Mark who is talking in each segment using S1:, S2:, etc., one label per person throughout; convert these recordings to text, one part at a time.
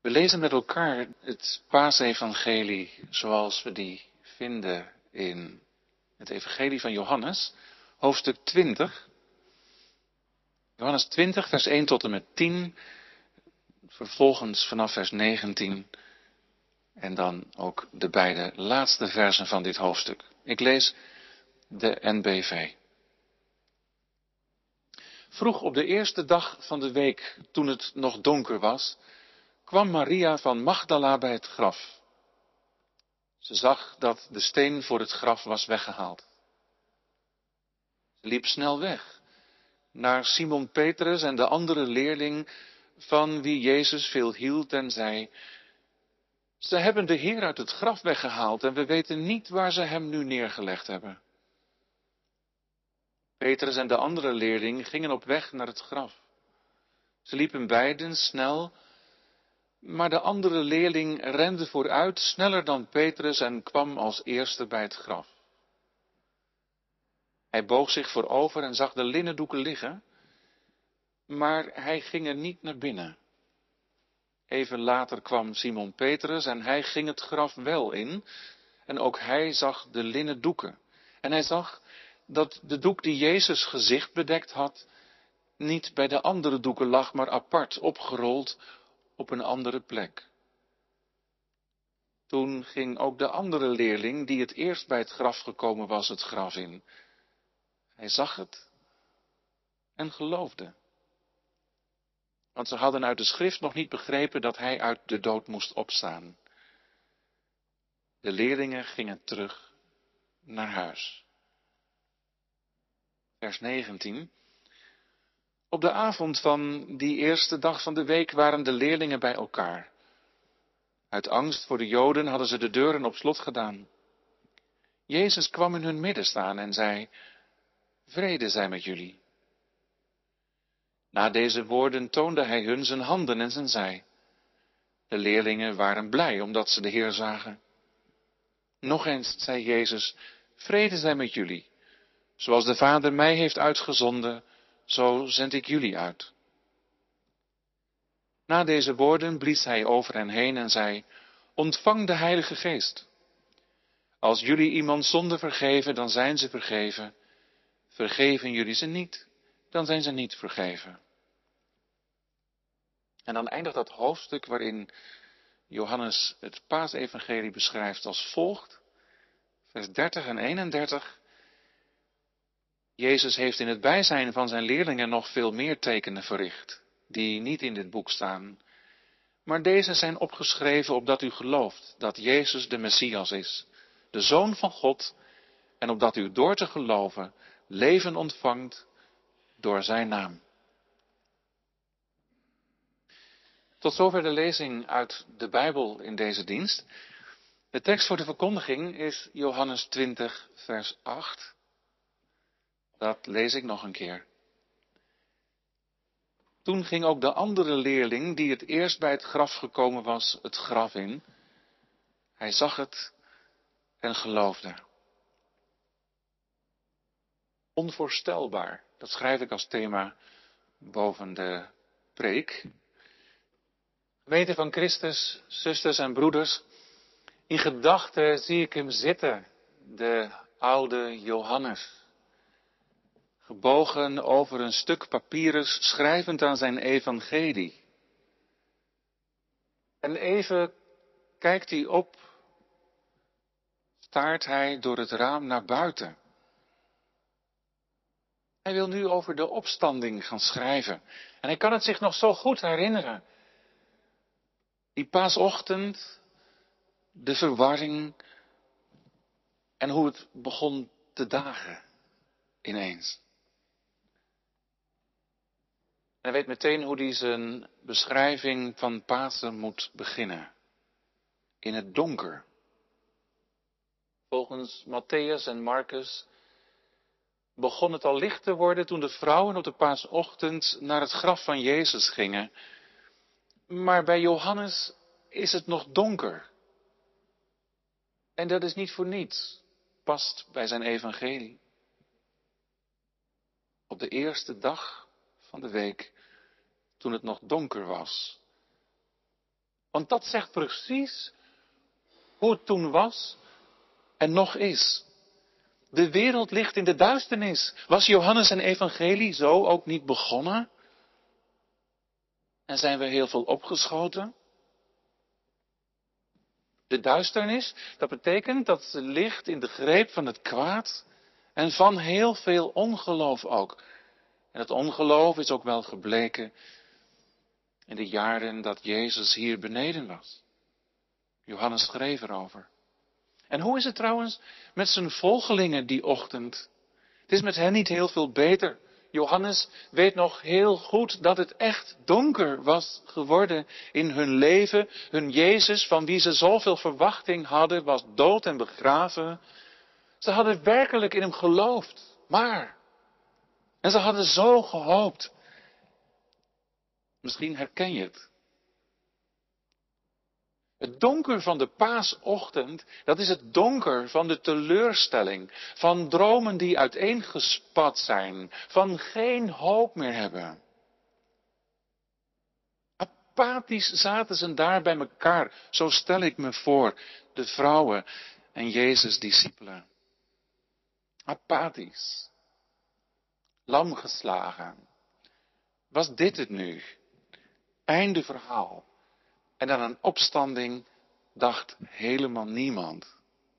S1: We lezen met elkaar het paasevangelie zoals we die vinden in het evangelie van Johannes, hoofdstuk 20. Johannes 20, vers 1 tot en met 10. Vervolgens vanaf vers 19. En dan ook de beide laatste versen van dit hoofdstuk. Ik lees de NBV. Vroeg op de eerste dag van de week, toen het nog donker was, kwam Maria van Magdala bij het graf. Ze zag dat de steen voor het graf was weggehaald. Ze liep snel weg naar Simon Petrus en de andere leerling van wie Jezus veel hield en zei, ze hebben de Heer uit het graf weggehaald en we weten niet waar ze hem nu neergelegd hebben. Petrus en de andere leerling gingen op weg naar het graf. Ze liepen beiden snel, maar de andere leerling rende vooruit sneller dan Petrus en kwam als eerste bij het graf. Hij boog zich voorover en zag de linnendoeken liggen, maar hij ging er niet naar binnen. Even later kwam Simon Petrus en hij ging het graf wel in, en ook hij zag de linnen doeken. En hij zag dat de doek die Jezus gezicht bedekt had, niet bij de andere doeken lag, maar apart opgerold op een andere plek. Toen ging ook de andere leerling, die het eerst bij het graf gekomen was, het graf in. Hij zag het en geloofde. Want ze hadden uit de schrift nog niet begrepen dat hij uit de dood moest opstaan. De leerlingen gingen terug naar huis. Vers 19. Op de avond van die eerste dag van de week waren de leerlingen bij elkaar. Uit angst voor de Joden hadden ze de deuren op slot gedaan. Jezus kwam in hun midden staan en zei, Vrede zij met jullie. Na deze woorden toonde hij hun zijn handen en zijn zij. De leerlingen waren blij omdat ze de Heer zagen. Nog eens zei Jezus, vrede zij met jullie. Zoals de Vader mij heeft uitgezonden, zo zend ik jullie uit. Na deze woorden blies hij over hen heen en zei, ontvang de Heilige Geest. Als jullie iemand zonde vergeven, dan zijn ze vergeven. Vergeven jullie ze niet, dan zijn ze niet vergeven. En dan eindigt dat hoofdstuk waarin Johannes het paasevangelie beschrijft als volgt. Vers 30 en 31. Jezus heeft in het bijzijn van zijn leerlingen nog veel meer tekenen verricht, die niet in dit boek staan. Maar deze zijn opgeschreven opdat u gelooft dat Jezus de Messias is, de Zoon van God, en opdat u door te geloven leven ontvangt door zijn naam. Tot zover de lezing uit de Bijbel in deze dienst. De tekst voor de verkondiging is Johannes 20, vers 8. Dat lees ik nog een keer. Toen ging ook de andere leerling, die het eerst bij het graf gekomen was, het graf in. Hij zag het en geloofde. Onvoorstelbaar, dat schrijf ik als thema boven de preek. Weten van Christus, zusters en broeders, in gedachten zie ik hem zitten, de oude Johannes. Gebogen over een stuk papyrus, schrijvend aan zijn evangelie. En even kijkt hij op, staart hij door het raam naar buiten. Hij wil nu over de opstanding gaan schrijven. En hij kan het zich nog zo goed herinneren. Die paasochtend, de verwarring en hoe het begon te dagen ineens. Hij weet meteen hoe hij zijn beschrijving van Pasen moet beginnen. In het donker. Volgens Matthäus en Marcus begon het al licht te worden toen de vrouwen op de paasochtend naar het graf van Jezus gingen maar bij Johannes is het nog donker. En dat is niet voor niets. Past bij zijn evangelie. Op de eerste dag van de week, toen het nog donker was, Want dat zegt precies hoe het toen was en nog is. De wereld ligt in de duisternis. Was Johannes en Evangelie zo ook niet begonnen? En zijn we heel veel opgeschoten? De duisternis, dat betekent dat ze ligt in de greep van het kwaad en van heel veel ongeloof ook. En het ongeloof is ook wel gebleken in de jaren dat Jezus hier beneden was. Johannes schreef erover. En hoe is het trouwens met zijn volgelingen die ochtend? Het is met hen niet heel veel beter. Johannes weet nog heel goed dat het echt donker was geworden in hun leven. Hun Jezus, van wie ze zoveel verwachting hadden, was dood en begraven. Ze hadden werkelijk in hem geloofd, maar. En ze hadden zo gehoopt. Misschien herken je het. Het donker van de paasochtend, dat is het donker van de teleurstelling, van dromen die uiteengespat zijn, van geen hoop meer hebben. Apathisch zaten ze daar bij elkaar, zo stel ik me voor, de vrouwen en Jezus' discipelen. Apathisch. Lam geslagen. Was dit het nu? Einde verhaal. En dan een opstanding dacht helemaal niemand.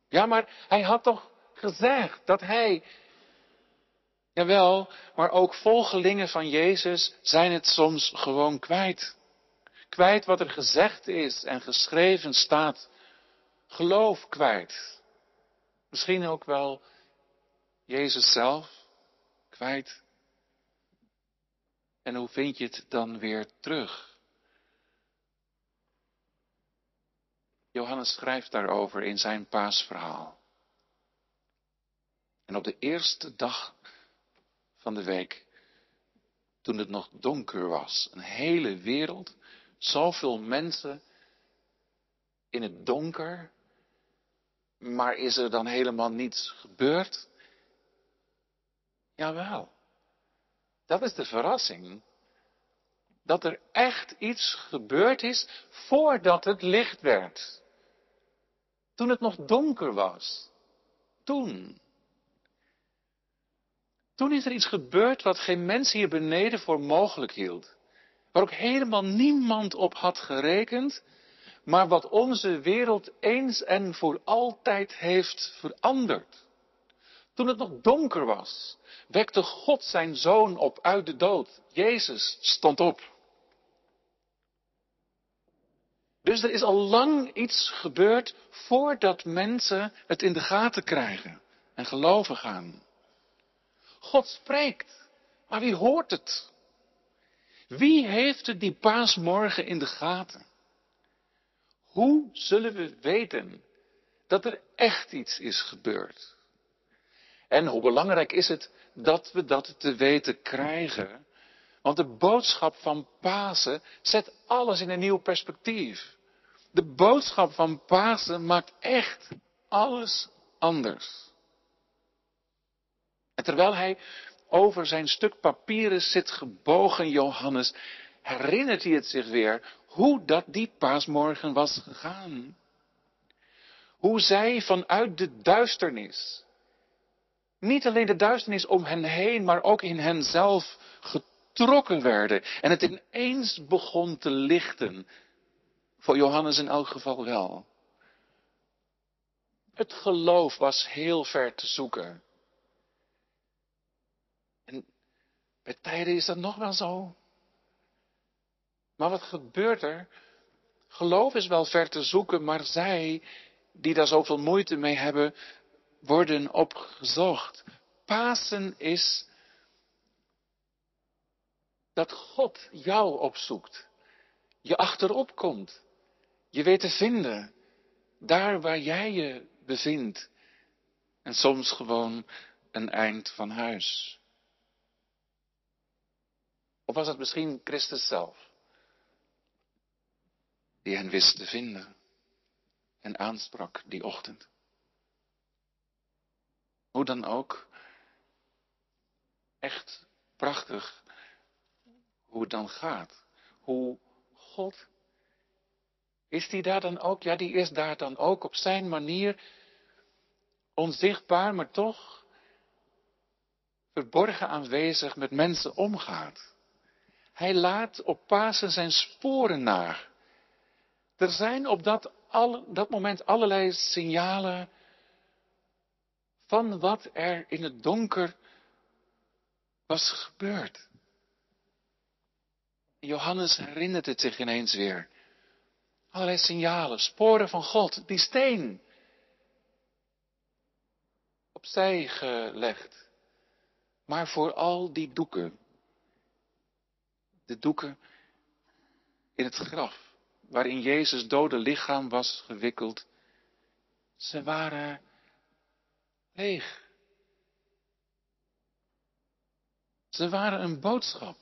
S1: Ja, maar hij had toch gezegd dat hij. Jawel, maar ook volgelingen van Jezus zijn het soms gewoon kwijt. Kwijt wat er gezegd is en geschreven staat. Geloof kwijt. Misschien ook wel Jezus zelf kwijt. En hoe vind je het dan weer terug? Johannes schrijft daarover in zijn paasverhaal. En op de eerste dag van de week, toen het nog donker was, een hele wereld, zoveel mensen in het donker, maar is er dan helemaal niets gebeurd? Jawel, dat is de verrassing. Dat er echt iets gebeurd is voordat het licht werd. Toen het nog donker was. Toen. Toen is er iets gebeurd wat geen mens hier beneden voor mogelijk hield. Waar ook helemaal niemand op had gerekend, maar wat onze wereld eens en voor altijd heeft veranderd. Toen het nog donker was, wekte God zijn zoon op uit de dood. Jezus stond op. Dus er is al lang iets gebeurd voordat mensen het in de gaten krijgen en geloven gaan. God spreekt, maar wie hoort het? Wie heeft het die paasmorgen in de gaten? Hoe zullen we weten dat er echt iets is gebeurd? En hoe belangrijk is het dat we dat te weten krijgen want de boodschap van Pasen zet alles in een nieuw perspectief. De boodschap van Pasen maakt echt alles anders. En terwijl hij over zijn stuk papieren zit gebogen, Johannes, herinnert hij het zich weer hoe dat die paasmorgen was gegaan. Hoe zij vanuit de duisternis, niet alleen de duisternis om hen heen, maar ook in henzelf getrokken werden. En het ineens begon te lichten. Voor Johannes in elk geval wel. Het geloof was heel ver te zoeken. En bij tijden is dat nog wel zo. Maar wat gebeurt er? Geloof is wel ver te zoeken, maar zij die daar zoveel moeite mee hebben, worden opgezocht. Pasen is dat God jou opzoekt, je achterop komt, je weet te vinden, daar waar jij je bevindt, en soms gewoon een eind van huis. Of was het misschien Christus zelf, die hen wist te vinden en aansprak die ochtend? Hoe dan ook, echt prachtig hoe het dan gaat. Hoe God Is die daar dan ook? Ja, die is daar dan ook op zijn manier onzichtbaar, maar toch verborgen aanwezig met mensen omgaat. Hij laat op Pasen zijn sporen na. Er zijn op dat, dat moment allerlei signalen van wat er in het donker was gebeurd. Johannes herinnert het zich ineens weer. Allerlei signalen, sporen van God, die steen opzij gelegd. Maar vooral die doeken. De doeken in het graf, waarin Jezus dode lichaam was gewikkeld. Ze waren leeg. Ze waren een boodschap.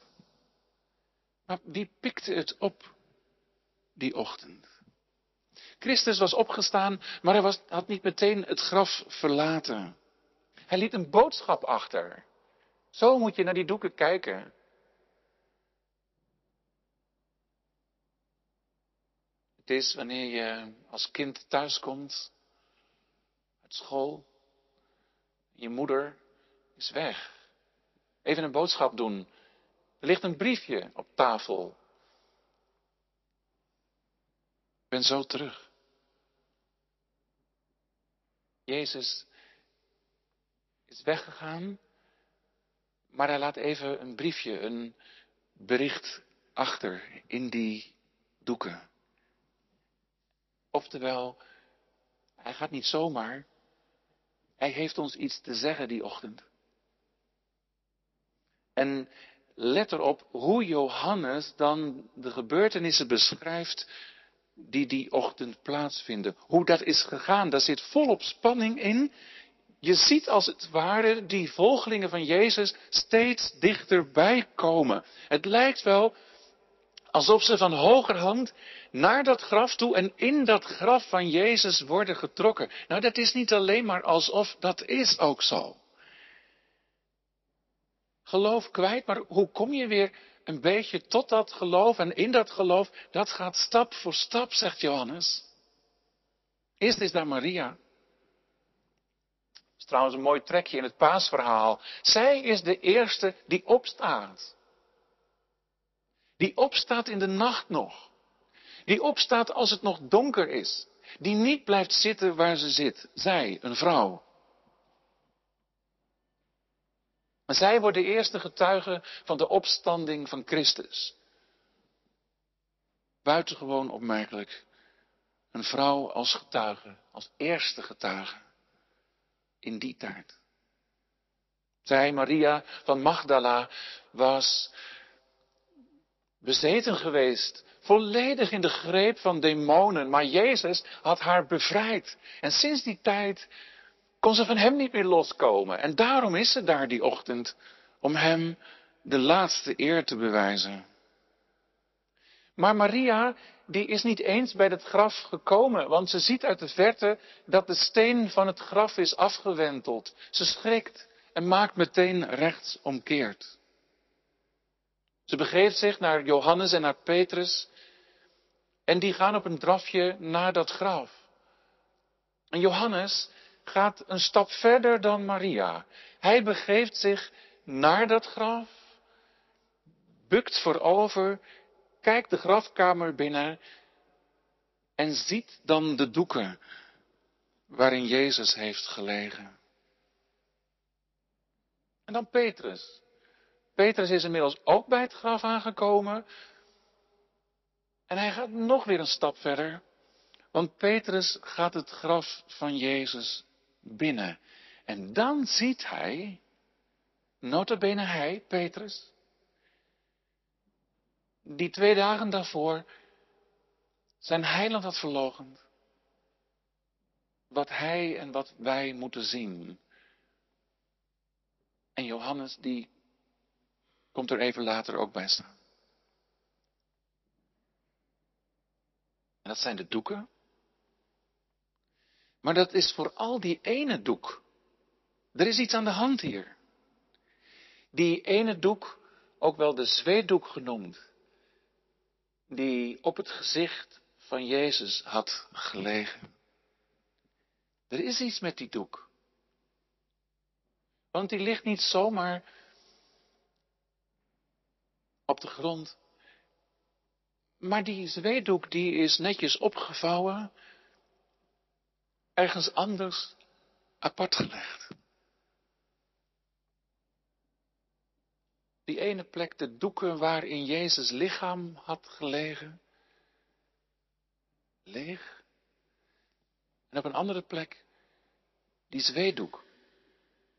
S1: Maar wie pikte het op die ochtend? Christus was opgestaan, maar hij was, had niet meteen het graf verlaten. Hij liet een boodschap achter. Zo moet je naar die doeken kijken. Het is wanneer je als kind thuiskomt uit school, je moeder is weg. Even een boodschap doen. Er ligt een briefje op tafel. Ik ben zo terug. Jezus is weggegaan, maar hij laat even een briefje, een bericht achter in die doeken. Oftewel, hij gaat niet zomaar, hij heeft ons iets te zeggen die ochtend. En let erop hoe Johannes dan de gebeurtenissen beschrijft die die ochtend plaatsvinden. Hoe dat is gegaan, daar zit volop spanning in. Je ziet als het ware die volgelingen van Jezus steeds dichterbij komen. Het lijkt wel alsof ze van hogerhand naar dat graf toe en in dat graf van Jezus worden getrokken. Nou, dat is niet alleen maar alsof, dat is ook zo. Geloof kwijt, maar hoe kom je weer een beetje tot dat geloof en in dat geloof? Dat gaat stap voor stap, zegt Johannes. Eerst is daar Maria trouwens een mooi trekje in het paasverhaal. Zij is de eerste die opstaat. Die opstaat in de nacht nog. Die opstaat als het nog donker is. Die niet blijft zitten waar ze zit. Zij, een vrouw. Maar zij wordt de eerste getuige van de opstanding van Christus. Buitengewoon opmerkelijk. Een vrouw als getuige, als eerste getuige in die tijd. Zij, Maria van Magdala, was bezeten geweest, volledig in de greep van demonen, maar Jezus had haar bevrijd. En sinds die tijd kon ze van hem niet meer loskomen. En daarom is ze daar die ochtend, om hem de laatste eer te bewijzen. Maar Maria, die is niet eens bij het graf gekomen, want ze ziet uit de verte dat de steen van het graf is afgewenteld. Ze schrikt en maakt meteen rechts omkeert. Ze begeeft zich naar Johannes en naar Petrus en die gaan op een drafje naar dat graf. En Johannes gaat een stap verder dan Maria. Hij begeeft zich naar dat graf, bukt voorover kijkt de grafkamer binnen en ziet dan de doeken waarin Jezus heeft gelegen. En dan Petrus. Petrus is inmiddels ook bij het graf aangekomen. En hij gaat nog weer een stap verder. Want Petrus gaat het graf van Jezus binnen. En dan ziet hij, notabene hij, Petrus, die twee dagen daarvoor zijn heiland had verlogend. Wat hij en wat wij moeten zien. En Johannes die komt er even later ook bij staan. En dat zijn de doeken. Maar dat is vooral die ene doek. Er is iets aan de hand hier. Die ene doek, ook wel de zweetdoek genoemd, die op het gezicht van Jezus had gelegen. Er is iets met die doek. Want die ligt niet zomaar op de grond. Maar die zweedoek die is netjes opgevouwen, ergens anders apart gelegd. Die ene plek, de doeken waarin Jezus lichaam had gelegen, leeg. En op een andere plek, die zweedoek.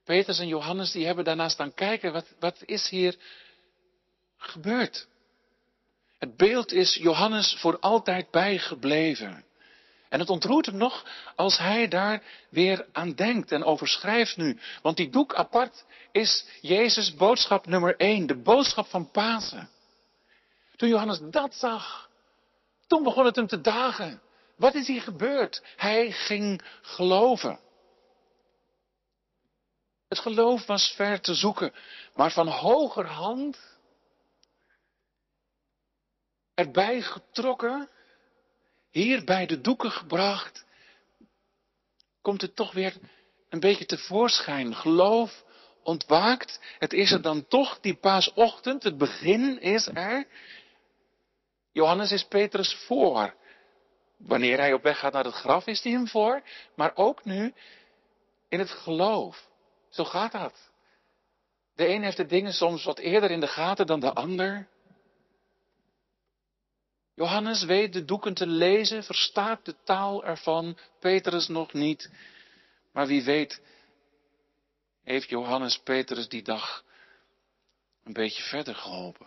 S1: Petrus en Johannes die hebben daarnaast staan kijken, wat, wat is hier gebeurd? Het beeld is Johannes voor altijd bijgebleven. En het ontroert hem nog als hij daar weer aan denkt en over schrijft nu. Want die doek apart is Jezus' boodschap nummer één, de boodschap van Pasen. Toen Johannes dat zag, toen begon het hem te dagen. Wat is hier gebeurd? Hij ging geloven. Het geloof was ver te zoeken, maar van hoger hand erbij getrokken, hier bij de doeken gebracht, komt het toch weer een beetje tevoorschijn. Geloof ontwaakt. Het is er dan toch die paasochtend, het begin is er. Johannes is Petrus voor. Wanneer hij op weg gaat naar het graf is hij hem voor, maar ook nu in het geloof. Zo gaat dat. De een heeft de dingen soms wat eerder in de gaten dan de ander. Johannes weet de doeken te lezen, verstaat de taal ervan, Petrus nog niet. Maar wie weet, heeft Johannes Petrus die dag een beetje verder geholpen.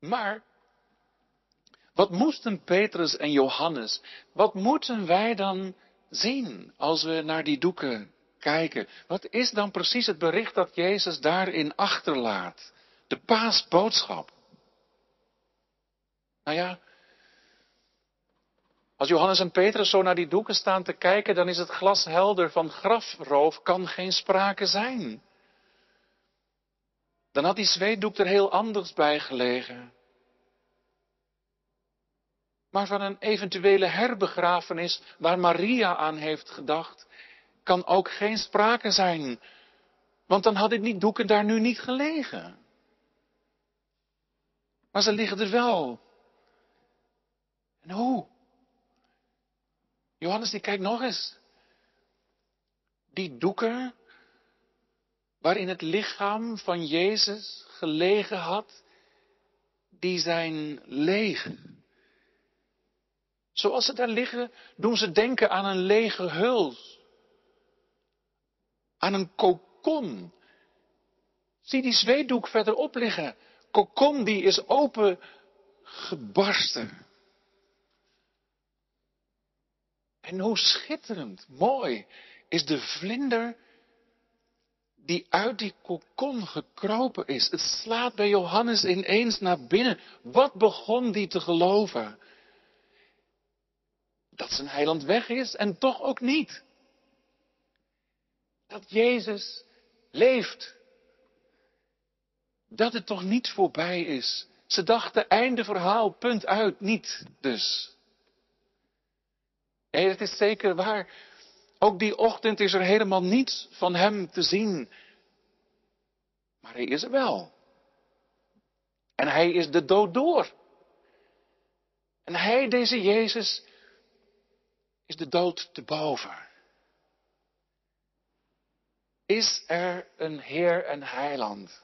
S1: Maar, wat moesten Petrus en Johannes, wat moeten wij dan zien als we naar die doeken kijken? Wat is dan precies het bericht dat Jezus daarin achterlaat? De paasboodschap. Nou ja, als Johannes en Petrus zo naar die doeken staan te kijken, dan is het glashelder van grafroof kan geen sprake zijn. Dan had die zweetdoek er heel anders bij gelegen. Maar van een eventuele herbegrafenis waar Maria aan heeft gedacht, kan ook geen sprake zijn. Want dan hadden die doeken daar nu niet gelegen. Maar ze liggen er wel. En? Johannes die kijkt nog eens. Die doeken waarin het lichaam van Jezus gelegen had, die zijn leeg. Zoals ze daar liggen, doen ze denken aan een lege huls. Aan een kokon. Zie die zweetdoek verderop liggen. Kokon die is open gebarsten. En hoe schitterend, mooi is de vlinder die uit die kokon gekropen is. Het slaat bij Johannes ineens naar binnen. Wat begon die te geloven? Dat zijn heiland weg is en toch ook niet. Dat Jezus leeft. Dat het toch niet voorbij is. Ze dachten einde verhaal, punt uit, niet dus. Nee, het is zeker waar. Ook die ochtend is er helemaal niets van hem te zien. Maar hij is er wel. En hij is de dood door. En hij, deze Jezus, is de dood te boven. Is er een Heer en Heiland?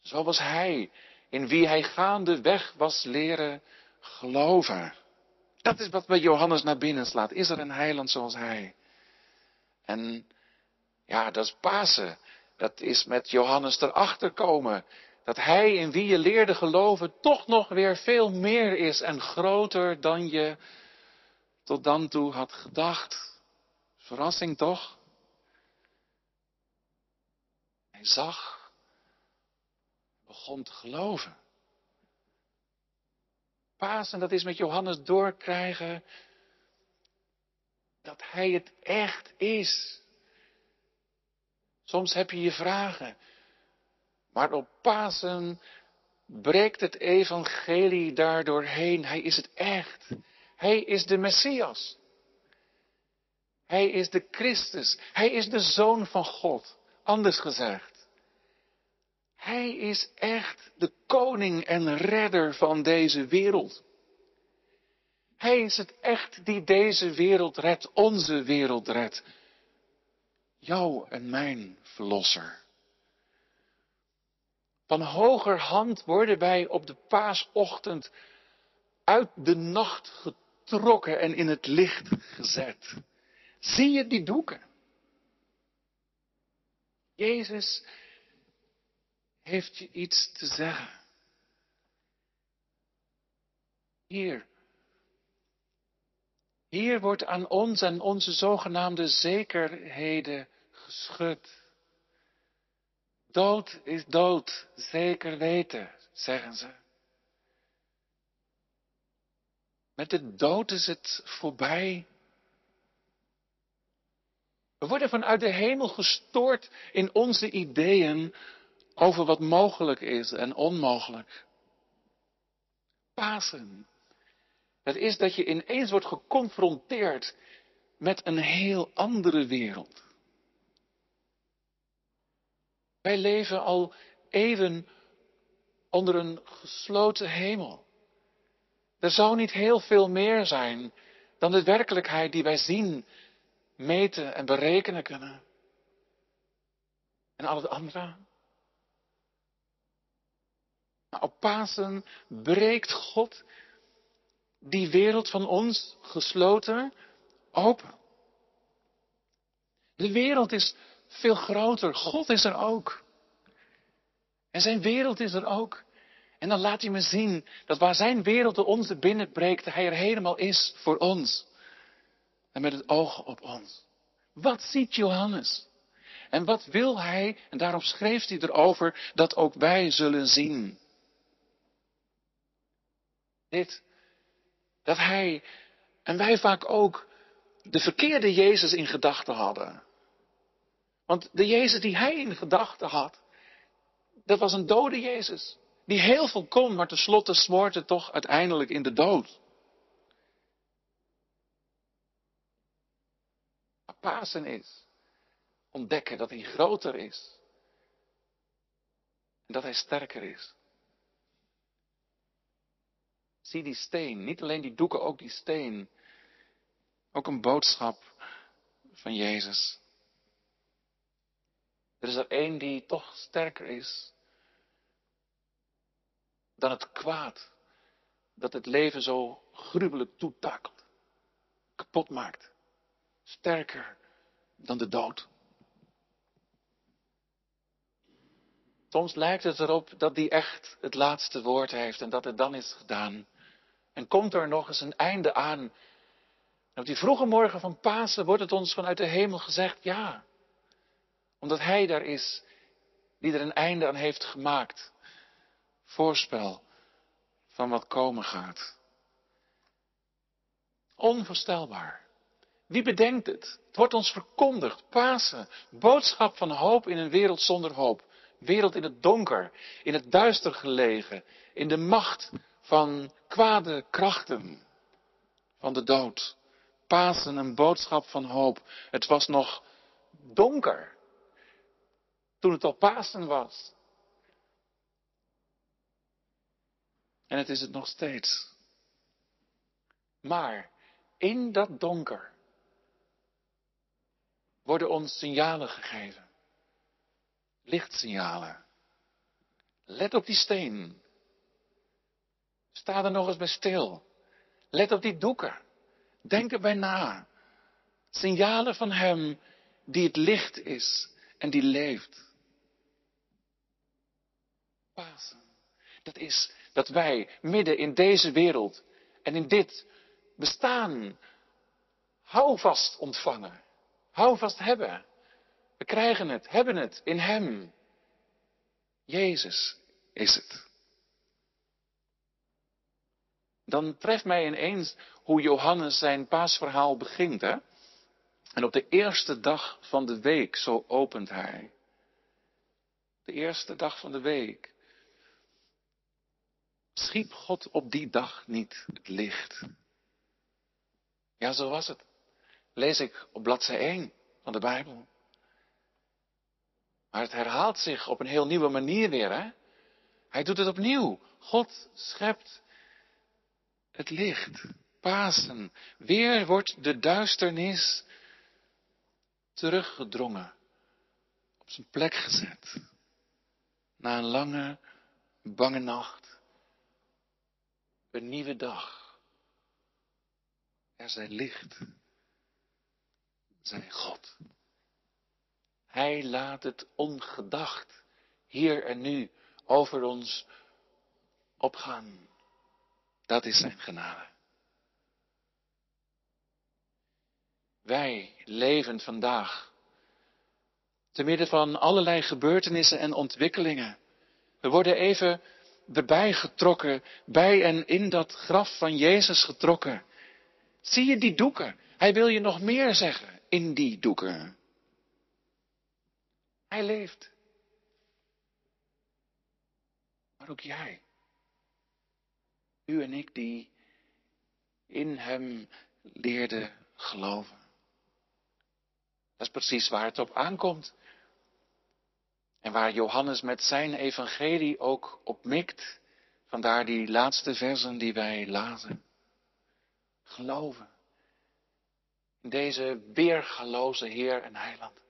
S1: Zoals hij, in wie hij gaandeweg was leren geloven. Dat is wat bij Johannes naar binnen slaat. Is er een heiland zoals hij? En ja, dat is Pasen. Dat is met Johannes erachter komen. Dat hij in wie je leerde geloven toch nog weer veel meer is en groter dan je tot dan toe had gedacht. Verrassing toch? Hij zag, begon te geloven. Pasen, dat is met Johannes doorkrijgen dat hij het echt is. Soms heb je je vragen, maar op Pasen breekt het evangelie daardoorheen. Hij is het echt. Hij is de Messias. Hij is de Christus. Hij is de Zoon van God. Anders gezegd. Hij is echt de koning en redder van deze wereld. Hij is het echt die deze wereld redt, onze wereld redt. Jou en mijn verlosser. Van hoger hand worden wij op de paasochtend uit de nacht getrokken en in het licht gezet. Zie je die doeken? Jezus heeft je iets te zeggen. Hier. Hier wordt aan ons en onze zogenaamde zekerheden geschud. Dood is dood, zeker weten, zeggen ze. Met de dood is het voorbij. We worden vanuit de hemel gestoord in onze ideeën over wat mogelijk is en onmogelijk. Pasen. Dat is dat je ineens wordt geconfronteerd met een heel andere wereld. Wij leven al even onder een gesloten hemel. Er zou niet heel veel meer zijn dan de werkelijkheid die wij zien, meten en berekenen kunnen. En al het andere. Maar op Pasen breekt God die wereld van ons gesloten open. De wereld is veel groter. God is er ook. En zijn wereld is er ook. En dan laat hij me zien dat waar zijn wereld de onze binnenbreekt, hij er helemaal is voor ons. En met het oog op ons. Wat ziet Johannes? En wat wil hij, en daarom schreef hij erover, dat ook wij zullen zien. Dit, dat hij, en wij vaak ook, de verkeerde Jezus in gedachten hadden. Want de Jezus die hij in gedachten had, dat was een dode Jezus. Die heel veel kon, maar tenslotte smoort het toch uiteindelijk in de dood. Maar Pasen is ontdekken dat hij groter is. En dat hij sterker is. Zie die steen, niet alleen die doeken, ook die steen. Ook een boodschap van Jezus. Er is er één die toch sterker is dan het kwaad dat het leven zo gruwelijk toetakelt, kapot maakt. Sterker dan de dood. Soms lijkt het erop dat die echt het laatste woord heeft en dat het dan is gedaan. En komt er nog eens een einde aan. En op die vroege morgen van Pasen wordt het ons vanuit de hemel gezegd, ja, omdat Hij daar is die er een einde aan heeft gemaakt. Voorspel van wat komen gaat. Onvoorstelbaar. Wie bedenkt het? Het wordt ons verkondigd. Pasen. Boodschap van hoop in een wereld zonder hoop. Wereld in het donker. In het duister gelegen. In de macht van kwade krachten. Van de dood. Pasen, een boodschap van hoop. Het was nog donker toen het al Pasen was. En het is het nog steeds. Maar in dat donker worden ons signalen gegeven. Lichtsignalen. Let op die steen. Sta er nog eens bij stil. Let op die doeken. Denk erbij na. Signalen van Hem die het licht is en die leeft. Pasen. Dat is dat wij midden in deze wereld en in dit bestaan houvast ontvangen. Houvast hebben. We krijgen het, hebben het in Hem. Jezus is het. Dan treft mij ineens hoe Johannes zijn paasverhaal begint. Hè? En op de eerste dag van de week, zo opent hij. De eerste dag van de week. Schiep God op die dag niet het licht? Ja, zo was het. Lees ik op bladzij 1 van de Bijbel. Maar het herhaalt zich op een heel nieuwe manier weer, hè? Hij doet het opnieuw. God schept het licht. Pasen. Weer wordt de duisternis teruggedrongen. Op zijn plek gezet. Na een lange, bange nacht. Een nieuwe dag. Er zijn licht. Zij God. Hij laat het ongedacht hier en nu over ons opgaan. Dat is zijn genade. Wij leven vandaag te midden van allerlei gebeurtenissen en ontwikkelingen. We worden even erbij getrokken, bij en in dat graf van Jezus getrokken. Zie je die doeken? Hij wil je nog meer zeggen in die doeken. Hij leeft. Maar ook jij. U en ik die in Hem leerden geloven. Dat is precies waar het op aankomt. En waar Johannes met zijn evangelie ook op mikt. Vandaar die laatste versen die wij lazen. Geloven. Deze weergaloze Heer en Heiland.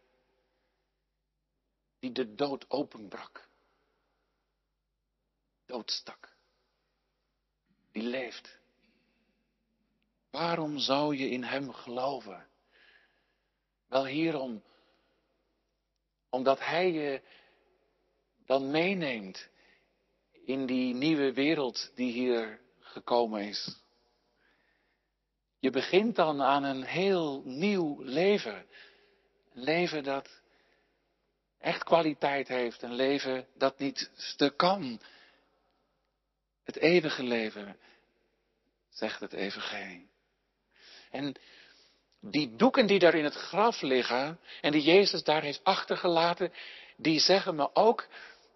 S1: Die de dood openbrak. Doodstak. Die leeft. Waarom zou je in Hem geloven? Wel hierom, omdat Hij je dan meeneemt in die nieuwe wereld die hier gekomen is. Je begint dan aan een heel nieuw leven. Een leven dat echt kwaliteit heeft. Een leven dat niet stuk kan. Het eeuwige leven, zegt het evangelie. En die doeken die daar in het graf liggen en die Jezus daar heeft achtergelaten, die zeggen me ook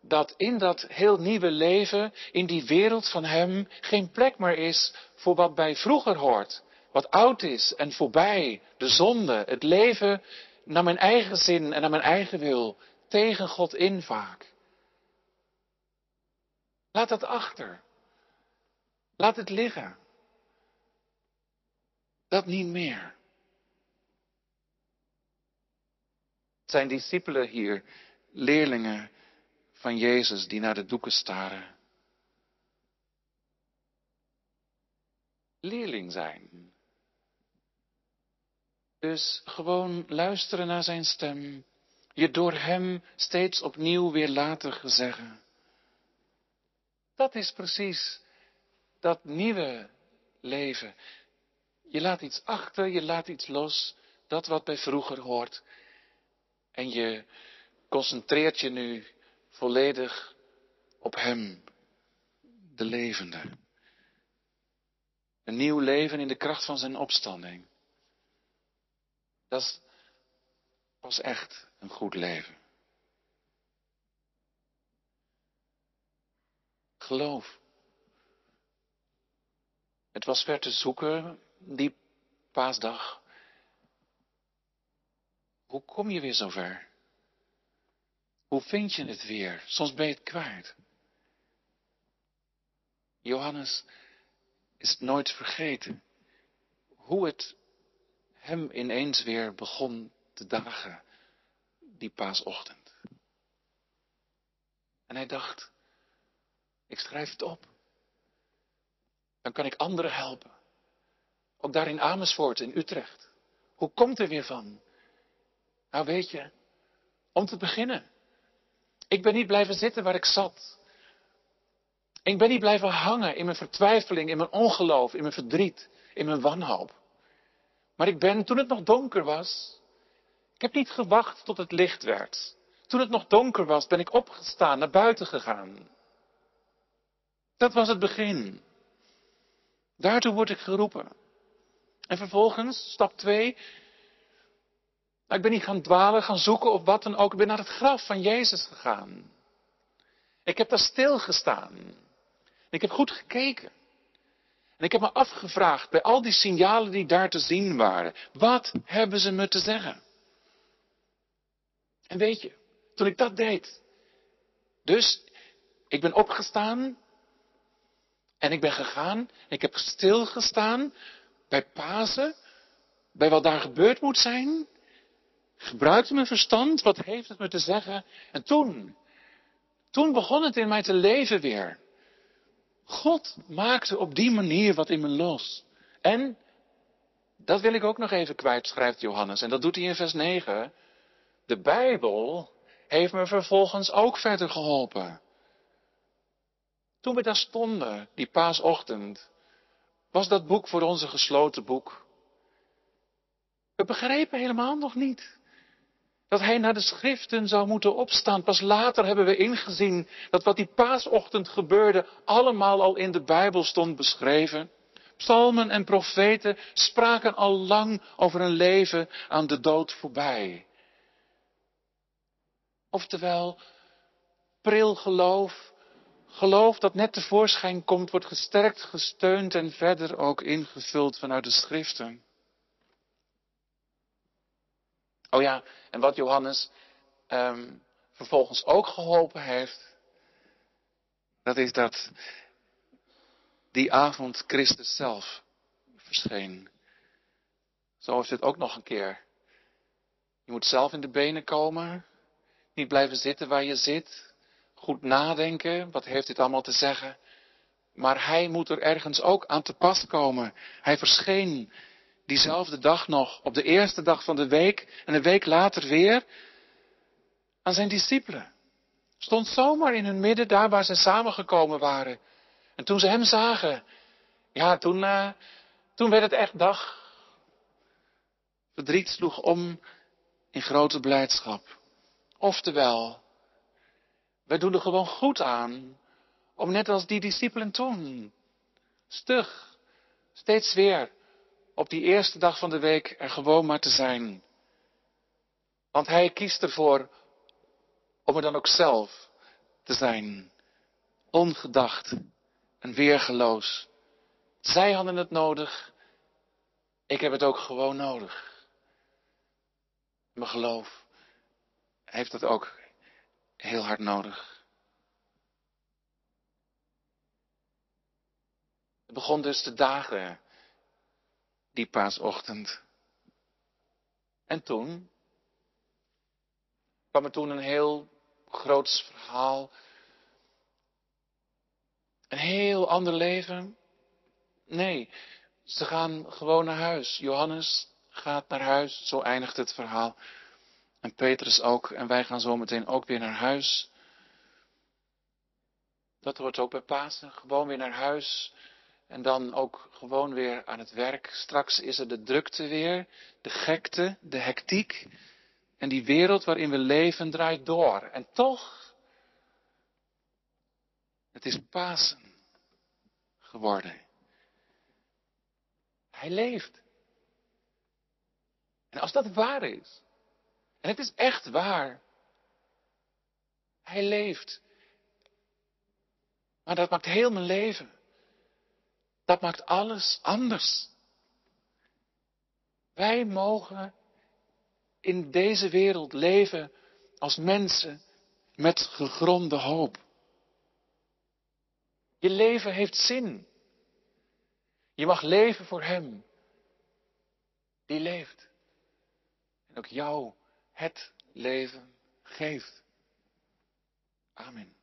S1: dat in dat heel nieuwe leven, in die wereld van Hem, geen plek meer is voor wat bij vroeger hoort. Wat oud is en voorbij, de zonde, het leven naar mijn eigen zin en naar mijn eigen wil, tegen God in vaak. Laat dat achter. Laat het liggen. Dat niet meer. zijn discipelen hier, leerlingen van Jezus die naar de doeken staren. Leerling zijn. Dus gewoon luisteren naar zijn stem, je door hem steeds opnieuw weer laten gezeggen. Dat is precies dat nieuwe leven. Je laat iets achter, je laat iets los, dat wat bij vroeger hoort. En je concentreert je nu volledig op Hem, de levende. Een nieuw leven in de kracht van zijn opstanding. Dat is pas echt een goed leven. Geloof. Het was ver te zoeken, die paasdag. Hoe kom je weer zover? Hoe vind je het weer? Soms ben je het kwijt. Johannes is nooit vergeten hoe het hem ineens weer begon te dagen die paasochtend. En hij dacht, ik schrijf het op. Dan kan ik anderen helpen. Ook daar in Amersfoort, in Utrecht. Hoe komt er weer van? Nou weet je, om te beginnen. Ik ben niet blijven zitten waar ik zat. Ik ben niet blijven hangen in mijn vertwijfeling, in mijn ongeloof, in mijn verdriet, in mijn wanhoop. Maar ik ben, toen het nog donker was, ik heb niet gewacht tot het licht werd. Toen het nog donker was, ben ik opgestaan, naar buiten gegaan. Dat was het begin. Daartoe word ik geroepen. En vervolgens, stap 2, nou, ik ben niet gaan dwalen, gaan zoeken of wat dan ook. Ik ben naar het graf van Jezus gegaan. Ik heb daar stilgestaan. Ik heb goed gekeken. En ik heb me afgevraagd bij al die signalen die daar te zien waren. Wat hebben ze me te zeggen? En weet je, toen ik dat deed. Dus ik ben opgestaan. En ik ben gegaan. Ik heb stilgestaan bij Pasen. Bij wat daar gebeurd moet zijn. Gebruikte mijn verstand. Wat heeft het me te zeggen? En toen. Toen begon het in mij te leven weer. God maakte op die manier wat in me los. En, dat wil ik ook nog even kwijt, schrijft Johannes. En dat doet hij in vers 9. De Bijbel heeft me vervolgens ook verder geholpen. Toen we daar stonden, die paasochtend, was dat boek voor ons een gesloten boek. We begrepen helemaal nog niet dat hij naar de schriften zou moeten opstaan. Pas later hebben we ingezien dat wat die paasochtend gebeurde allemaal al in de Bijbel stond beschreven. Psalmen en profeten spraken al lang over een leven aan de dood voorbij. Oftewel, pril geloof, geloof dat net tevoorschijn komt, wordt gesterkt, gesteund en verder ook ingevuld vanuit de schriften. Oh ja, en wat Johannes um, vervolgens ook geholpen heeft, dat is dat die avond Christus zelf verscheen. Zo is het ook nog een keer. Je moet zelf in de benen komen, niet blijven zitten waar je zit, goed nadenken, wat heeft dit allemaal te zeggen. Maar hij moet er ergens ook aan te pas komen. Hij verscheen diezelfde dag nog, op de eerste dag van de week en een week later weer, aan zijn discipelen. Stond zomaar in hun midden, daar waar ze samengekomen waren. En toen ze hem zagen, ja, toen, uh, toen werd het echt dag. Verdriet sloeg om in grote blijdschap. Oftewel, wij doen er gewoon goed aan om net als die discipelen toen, stug, steeds weer op die eerste dag van de week er gewoon maar te zijn. Want hij kiest ervoor om er dan ook zelf te zijn. Ongedacht en weergeloos. Zij hadden het nodig. Ik heb het ook gewoon nodig. Mijn geloof heeft het ook heel hard nodig. Het begon dus te dagen die paasochtend. En toen kwam er toen een heel groots verhaal. Een heel ander leven. Nee, ze gaan gewoon naar huis. Johannes gaat naar huis, zo eindigt het verhaal. En Petrus ook, en wij gaan zo meteen ook weer naar huis. Dat hoort ook bij Pasen, gewoon weer naar huis. En dan ook gewoon weer aan het werk. Straks is er de drukte weer, de gekte, de hectiek. En die wereld waarin we leven draait door. En toch, het is Pasen geworden. Hij leeft. En als dat waar is, en het is echt waar, hij leeft. Maar dat maakt heel mijn leven. Dat maakt alles anders. Wij mogen in deze wereld leven als mensen met gegronde hoop. Je leven heeft zin. Je mag leven voor Hem. Die leeft. En ook jou het leven geeft. Amen.